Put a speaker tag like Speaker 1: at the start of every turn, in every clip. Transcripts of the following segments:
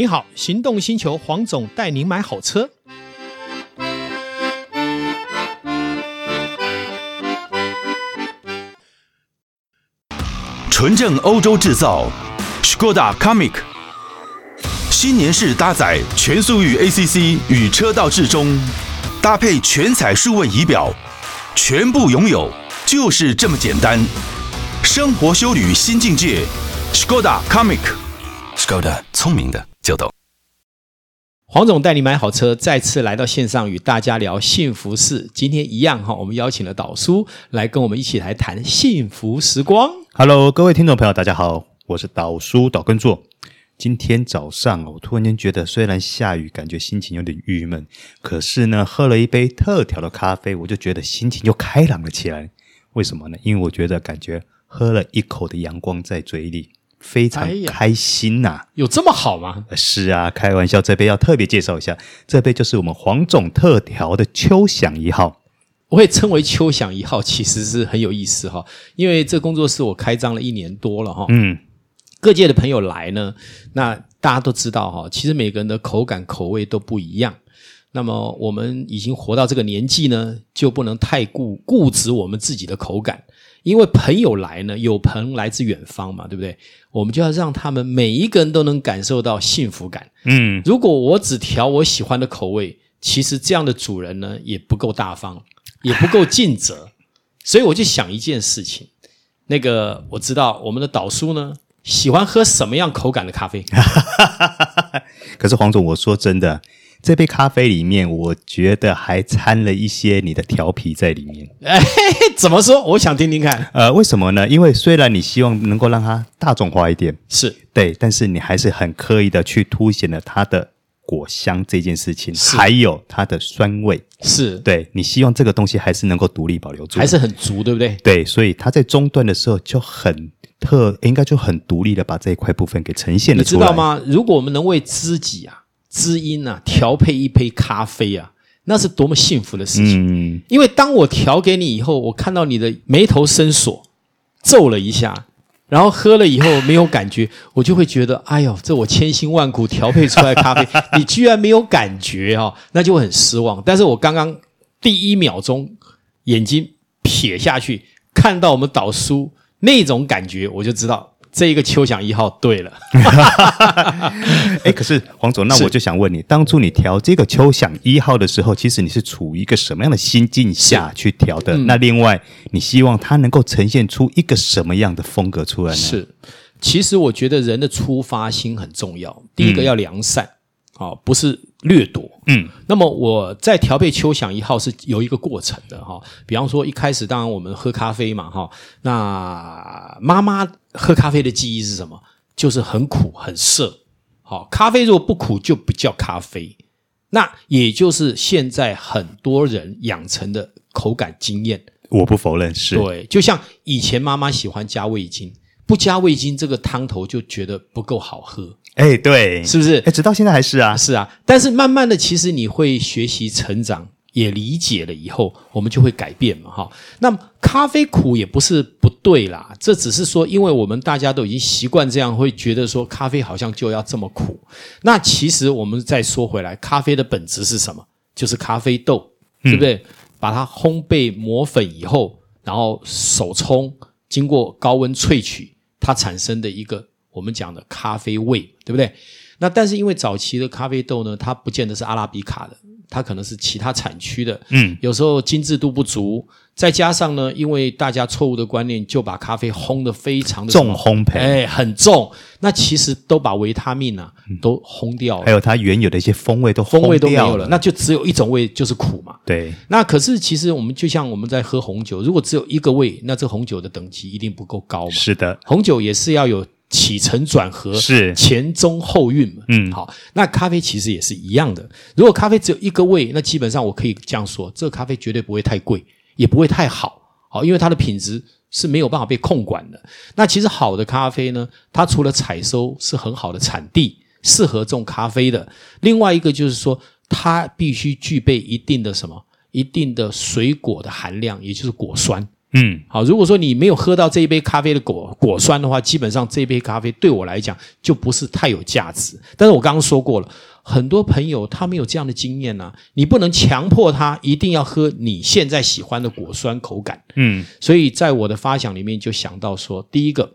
Speaker 1: 你好，行动星球黄总带您买好车。
Speaker 2: 纯正欧洲制造，Skoda Comic，新年式搭载全速域 ACC 与车道智中，搭配全彩数位仪表，全部拥有就是这么简单。生活修旅新境界，Skoda Comic，Skoda 聪明的。就懂。
Speaker 1: 黄总带你买好车，再次来到线上与大家聊幸福事。今天一样哈，我们邀请了导叔来跟我们一起来谈幸福时光。
Speaker 3: Hello，各位听众朋友，大家好，我是导叔导根座。今天早上我突然间觉得，虽然下雨，感觉心情有点郁闷，可是呢，喝了一杯特调的咖啡，我就觉得心情就开朗了起来。为什么呢？因为我觉得感觉喝了一口的阳光在嘴里。非常开心呐、啊哎！
Speaker 1: 有这么好吗？
Speaker 3: 是啊，开玩笑，这杯要特别介绍一下，这杯就是我们黄总特调的秋享一号。
Speaker 1: 我会称为秋享一号，其实是很有意思哈，因为这工作室我开张了一年多了哈。嗯，各界的朋友来呢，那大家都知道哈，其实每个人的口感口味都不一样。那么我们已经活到这个年纪呢，就不能太固固执我们自己的口感。因为朋友来呢，有朋来自远方嘛，对不对？我们就要让他们每一个人都能感受到幸福感。嗯，如果我只调我喜欢的口味，其实这样的主人呢，也不够大方，也不够尽责。所以我就想一件事情，那个我知道我们的导叔呢，喜欢喝什么样口感的咖啡？
Speaker 3: 可是黄总，我说真的。这杯咖啡里面，我觉得还掺了一些你的调皮在里面。
Speaker 1: 哎，怎么说？我想听听看。
Speaker 3: 呃，为什么呢？因为虽然你希望能够让它大众化一点，
Speaker 1: 是
Speaker 3: 对，但是你还是很刻意的去凸显了它的果香这件事情，还有它的酸味。
Speaker 1: 是
Speaker 3: 对，你希望这个东西还是能够独立保留住，
Speaker 1: 还是很足，对不对？
Speaker 3: 对，所以它在中段的时候就很特，应该就很独立的把这一块部分给呈现了出来。
Speaker 1: 你知道吗？如果我们能为知己啊。知音啊，调配一杯咖啡啊，那是多么幸福的事情！嗯，因为当我调给你以后，我看到你的眉头深锁，皱了一下，然后喝了以后没有感觉，我就会觉得，哎呦，这我千辛万苦调配出来的咖啡，你居然没有感觉哦，那就很失望。但是我刚刚第一秒钟眼睛瞥下去，看到我们导叔那种感觉，我就知道。这一个秋想一号对了，
Speaker 3: 哎，可是黄总，那我就想问你，当初你调这个秋想一号的时候，其实你是处于一个什么样的心境下去调的？嗯、那另外，你希望它能够呈现出一个什么样的风格出来呢？
Speaker 1: 是，其实我觉得人的出发心很重要，第一个要良善。嗯哦，不是掠夺，嗯，那么我在调配秋享一号是有一个过程的哈，比方说一开始，当然我们喝咖啡嘛哈，那妈妈喝咖啡的记忆是什么？就是很苦很涩，好，咖啡如果不苦就不叫咖啡，那也就是现在很多人养成的口感经验，
Speaker 3: 我不否认是，
Speaker 1: 对，就像以前妈妈喜欢加味精，不加味精这个汤头就觉得不够好喝。
Speaker 3: 哎，对，
Speaker 1: 是不是？
Speaker 3: 哎，直到现在还是啊，
Speaker 1: 是啊。但是慢慢的，其实你会学习成长，也理解了以后，我们就会改变嘛，哈。那么咖啡苦也不是不对啦，这只是说，因为我们大家都已经习惯这样，会觉得说咖啡好像就要这么苦。那其实我们再说回来，咖啡的本质是什么？就是咖啡豆，对不对？嗯、把它烘焙磨粉以后，然后手冲，经过高温萃取，它产生的一个。我们讲的咖啡味，对不对？那但是因为早期的咖啡豆呢，它不见得是阿拉比卡的，它可能是其他产区的，嗯，有时候精致度不足，再加上呢，因为大家错误的观念，就把咖啡烘得非常的
Speaker 3: 重烘焙，
Speaker 1: 哎，很重，那其实都把维他命啊都烘掉了，
Speaker 3: 还有它原有的一些风味都
Speaker 1: 风味都没有了，那就只有一种味，就是苦嘛。
Speaker 3: 对，
Speaker 1: 那可是其实我们就像我们在喝红酒，如果只有一个味，那这红酒的等级一定不够高嘛。
Speaker 3: 是的，
Speaker 1: 红酒也是要有。起承转合是前中后韵嘛？嗯，好，那咖啡其实也是一样的。如果咖啡只有一个味，那基本上我可以这样说，这个咖啡绝对不会太贵，也不会太好，好，因为它的品质是没有办法被控管的。那其实好的咖啡呢，它除了采收是很好的产地，适合种咖啡的，另外一个就是说，它必须具备一定的什么，一定的水果的含量，也就是果酸。
Speaker 3: 嗯，
Speaker 1: 好，如果说你没有喝到这一杯咖啡的果果酸的话，基本上这杯咖啡对我来讲就不是太有价值。但是我刚刚说过了，很多朋友他没有这样的经验呢、啊，你不能强迫他一定要喝你现在喜欢的果酸口感。
Speaker 3: 嗯，
Speaker 1: 所以在我的发想里面就想到说，第一个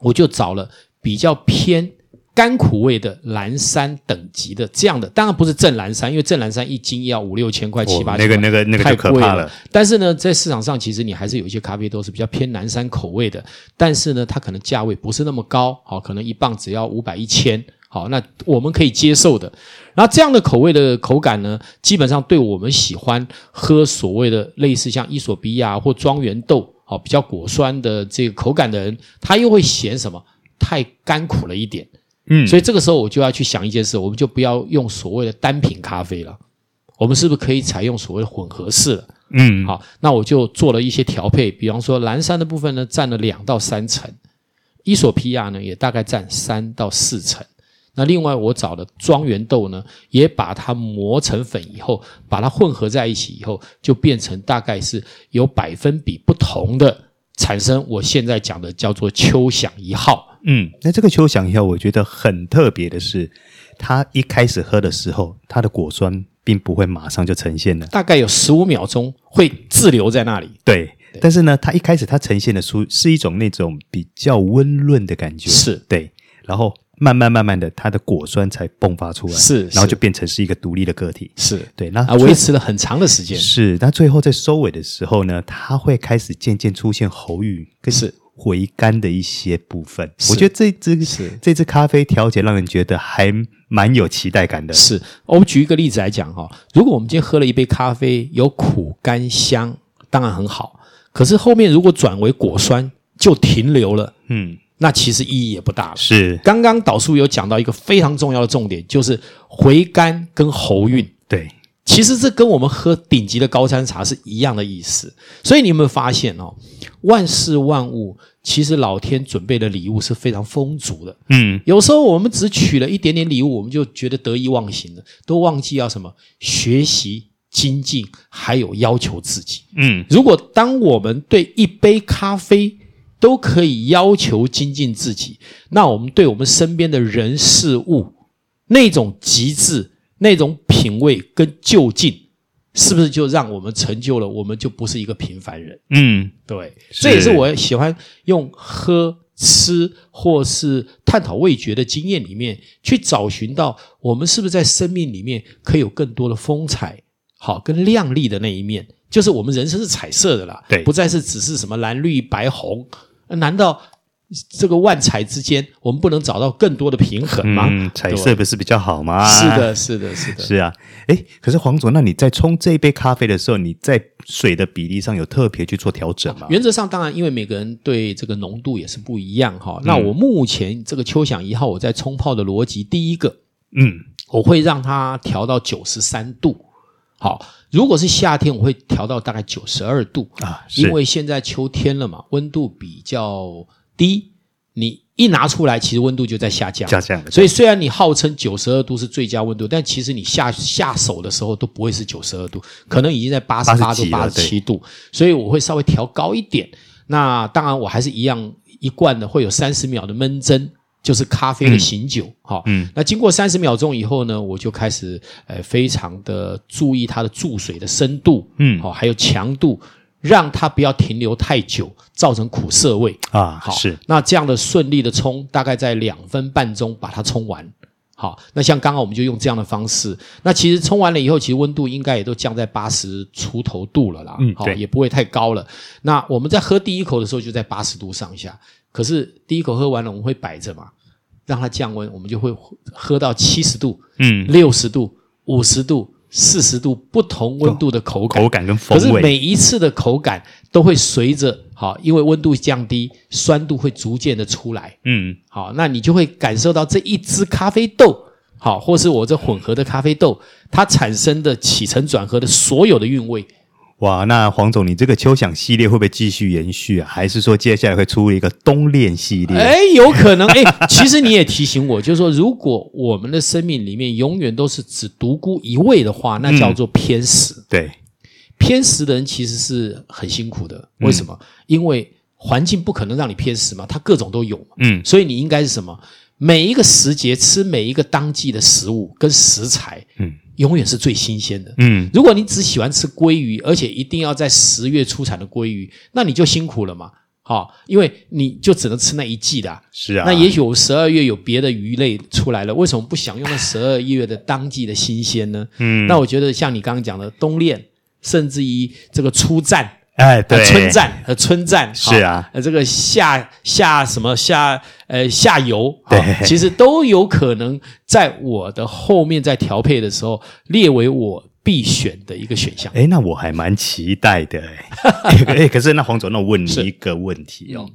Speaker 1: 我就找了比较偏。甘苦味的蓝山等级的这样的，当然不是正蓝山，因为正蓝山一斤要五六千块、七八千块，
Speaker 3: 那个那个那个太可怕了。
Speaker 1: 但是呢，在市场上其实你还是有一些咖啡豆是比较偏蓝山口味的，但是呢，它可能价位不是那么高，好，可能一磅只要五百一千，好，那我们可以接受的。然后这样的口味的口感呢，基本上对我们喜欢喝所谓的类似像伊索比亚或庄园豆，好，比较果酸的这个口感的人，他又会嫌什么？太甘苦了一点。
Speaker 3: 嗯，
Speaker 1: 所以这个时候我就要去想一件事，我们就不要用所谓的单品咖啡了，我们是不是可以采用所谓的混合式了？
Speaker 3: 嗯，
Speaker 1: 好，那我就做了一些调配，比方说蓝山的部分呢，占了两到三成，伊索皮亚呢也大概占三到四成，那另外我找的庄园豆呢，也把它磨成粉以后，把它混合在一起以后，就变成大概是有百分比不同的，产生我现在讲的叫做秋响一号。
Speaker 3: 嗯，那这个秋想一号，我觉得很特别的是，它一开始喝的时候，它的果酸并不会马上就呈现了，
Speaker 1: 大概有十五秒钟会滞留在那里。
Speaker 3: 对，对。但是呢，它一开始它呈现的出是一种那种比较温润的感觉，
Speaker 1: 是。
Speaker 3: 对，然后慢慢慢慢的，它的果酸才迸发出来，
Speaker 1: 是，
Speaker 3: 然后就变成是一个独立的个体，
Speaker 1: 是。
Speaker 3: 对，那
Speaker 1: 啊，维持了很长的时间，
Speaker 3: 是，那最后在收尾的时候呢，它会开始渐渐出现喉语，跟是。回甘的一些部分，我觉得这支是这支咖啡调节让人觉得还蛮有期待感的。
Speaker 1: 是，我们举一个例子来讲哈，如果我们今天喝了一杯咖啡，有苦甘香，当然很好。可是后面如果转为果酸，就停留了，嗯，那其实意义也不大了。
Speaker 3: 是，
Speaker 1: 刚刚导叔有讲到一个非常重要的重点，就是回甘跟喉韵。
Speaker 3: 对。
Speaker 1: 其实这跟我们喝顶级的高山茶是一样的意思，所以你有没有发现哦？万事万物其实老天准备的礼物是非常丰足的。嗯，有时候我们只取了一点点礼物，我们就觉得得意忘形了，都忘记要什么学习精进，还有要求自己。嗯，如果当我们对一杯咖啡都可以要求精进自己，那我们对我们身边的人事物那种极致。那种品味跟就近，是不是就让我们成就了？我们就不是一个平凡人。嗯，对，这也是我喜欢用喝、吃或是探讨味觉的经验里面去找寻到，我们是不是在生命里面可以有更多的风采，好跟亮丽的那一面，就是我们人生是彩色的啦，
Speaker 3: 对，
Speaker 1: 不再是只是什么蓝绿白红，难道？这个万彩之间，我们不能找到更多的平衡吗？
Speaker 3: 嗯，彩色不是比较好吗？
Speaker 1: 是的，是的，是的，
Speaker 3: 是啊。诶，可是黄总，那你在冲这一杯咖啡的时候，你在水的比例上有特别去做调整吗？
Speaker 1: 原则上，当然，因为每个人对这个浓度也是不一样哈。那我目前这个秋想一号，我在冲泡的逻辑，第一个，嗯，我会让它调到九十三度。好，如果是夏天，我会调到大概九十二度啊，因为现在秋天了嘛，温度比较。低，你一拿出来，其实温度就在下降。
Speaker 3: 下降。
Speaker 1: 所以虽然你号称九十二度是最佳温度，但其实你下下手的时候都不会是九十二度，可能已经在八十八度、八十七度。所以我会稍微调高一点。那当然，我还是一样一贯的会有三十秒的闷蒸，就是咖啡的醒酒。好，嗯，那经过三十秒钟以后呢，我就开始呃非常的注意它的注水的深度，嗯，好，还有强度。让它不要停留太久，造成苦涩味
Speaker 3: 啊。好，是
Speaker 1: 那这样的顺利的冲，大概在两分半钟把它冲完。好，那像刚刚我们就用这样的方式。那其实冲完了以后，其实温度应该也都降在八十出头度了啦。嗯，好，也不会太高了。那我们在喝第一口的时候就在八十度上下。可是第一口喝完了，我们会摆着嘛，让它降温，我们就会喝到七十度、嗯，六十度、五十度。四十度不同温度的口感，
Speaker 3: 口感跟风味，
Speaker 1: 可是每一次的口感都会随着好，因为温度降低，酸度会逐渐的出来。嗯，好，那你就会感受到这一支咖啡豆，好，或是我这混合的咖啡豆，它产生的起承转合的所有的韵味。
Speaker 3: 哇，那黄总，你这个秋想系列会不会继续延续啊？还是说接下来会出一个冬恋系列？
Speaker 1: 哎，有可能。哎，其实你也提醒我，就是说，如果我们的生命里面永远都是只独孤一味的话，那叫做偏食。
Speaker 3: 嗯、对，
Speaker 1: 偏食的人其实是很辛苦的。为什么？嗯、因为环境不可能让你偏食嘛，它各种都有嘛。嗯，所以你应该是什么？每一个时节吃每一个当季的食物跟食材，嗯，永远是最新鲜的。嗯，如果你只喜欢吃鲑鱼，而且一定要在十月出产的鲑鱼，那你就辛苦了嘛。好，因为你就只能吃那一季的啊。是啊。那也许我十二月有别的鱼类出来了，为什么不享用那十二月的当季的新鲜呢？嗯，那我觉得像你刚刚讲的冬练，甚至于这个初战。哎，对，春站和春战是啊，呃，这个下下什么下呃夏游，对，其实都有可能在我的后面在调配的时候列为我必选的一个选项。
Speaker 3: 哎，那我还蛮期待的哎。哎，可是那黄总，那我问你一个问题哦，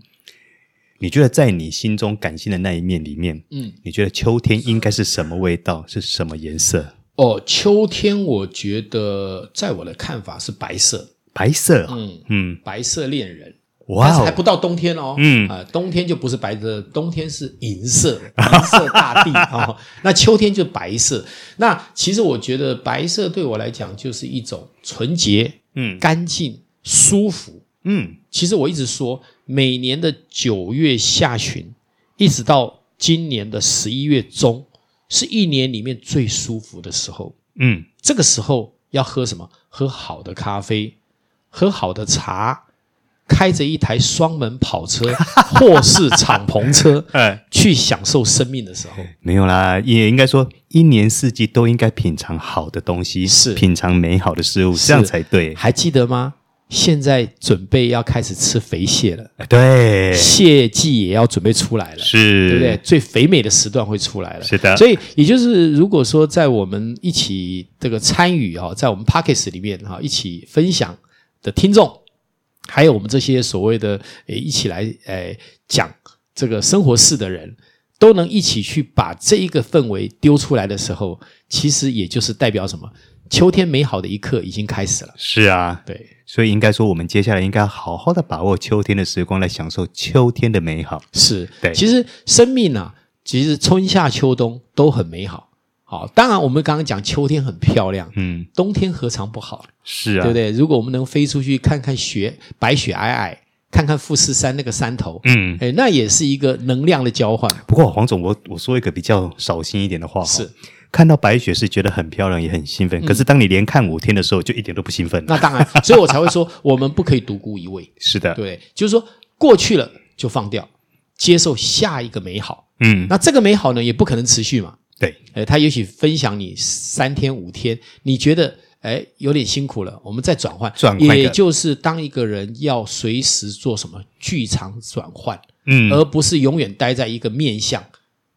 Speaker 3: 你觉得在你心中感性的那一面里面，嗯，你觉得秋天应该是什么味道，是什么颜色？
Speaker 1: 哦，秋天我觉得在我的看法是白色。
Speaker 3: 白色，嗯嗯，
Speaker 1: 白色恋人，哇，但是还不到冬天哦，嗯啊、呃，冬天就不是白色，冬天是银色，银色大地啊、哦。那秋天就白色。那其实我觉得白色对我来讲就是一种纯洁，嗯，干净、舒服，嗯。其实我一直说，每年的九月下旬，一直到今年的十一月中，是一年里面最舒服的时候，嗯。这个时候要喝什么？喝好的咖啡。喝好的茶，开着一台双门跑车 或是敞篷车，哎，去享受生命的时候，
Speaker 3: 没有啦，也应该说一年四季都应该品尝好的东西，是品尝美好的事物，这样才对。
Speaker 1: 还记得吗？现在准备要开始吃肥蟹了，
Speaker 3: 对，
Speaker 1: 蟹季也要准备出来了，
Speaker 3: 是，
Speaker 1: 对不对？最肥美的时段会出来了，
Speaker 3: 是的。
Speaker 1: 所以，也就是如果说在我们一起这个参与哦，在我们 Podcast 里面哈，一起分享。的听众，还有我们这些所谓的诶一起来诶讲这个生活事的人，都能一起去把这一个氛围丢出来的时候，其实也就是代表什么？秋天美好的一刻已经开始了。
Speaker 3: 是啊，
Speaker 1: 对，
Speaker 3: 所以应该说，我们接下来应该好好的把握秋天的时光，来享受秋天的美好。
Speaker 1: 是对，其实生命啊，其实春夏秋冬都很美好。好，当然我们刚刚讲秋天很漂亮，嗯，冬天何尝不好？
Speaker 3: 是啊，
Speaker 1: 对不对？如果我们能飞出去看看雪，白雪皑皑，看看富士山那个山头，嗯，诶，那也是一个能量的交换。
Speaker 3: 不过黄总，我我说一个比较扫兴一点的话，是看到白雪是觉得很漂亮，也很兴奋。嗯，可是当你连看五天的时候，就一点都不兴奋。
Speaker 1: 那当然，所以我才会说，我们不可以独孤一味。
Speaker 3: 是的，
Speaker 1: 对，就是说过去了就放掉，接受下一个美好。嗯，那这个美好呢，也不可能持续嘛。
Speaker 3: 对，
Speaker 1: 哎，他也许分享你三天五天，你觉得哎有点辛苦了，我们再转换，转换，也就是当一个人要随时做什么剧场转换，嗯，而不是永远待在一个面向，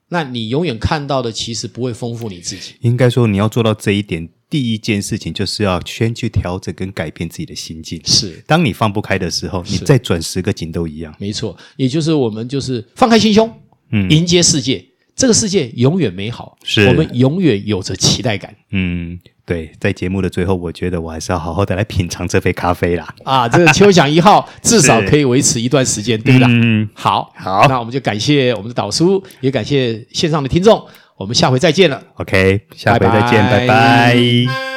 Speaker 1: 那你永远看到的其实不会丰富你自己。
Speaker 3: 应该说，你要做到这一点，第一件事情就是要先去调整跟改变自己的心境。
Speaker 1: 是，
Speaker 3: 当你放不开的时候，你再转十个景都一样。
Speaker 1: 没错，也就是我们就是放开心胸，嗯，迎接世界。这个世界永远美好，是我们永远有着期待感。
Speaker 3: 嗯，对，在节目的最后，我觉得我还是要好好的来品尝这杯咖啡啦。
Speaker 1: 啊，这个秋想一号 至少可以维持一段时间，对不对？嗯，好，好，那我们就感谢我们的导叔，也感谢线上的听众，我们下回再见了。
Speaker 3: OK，下回再见，拜拜。拜拜。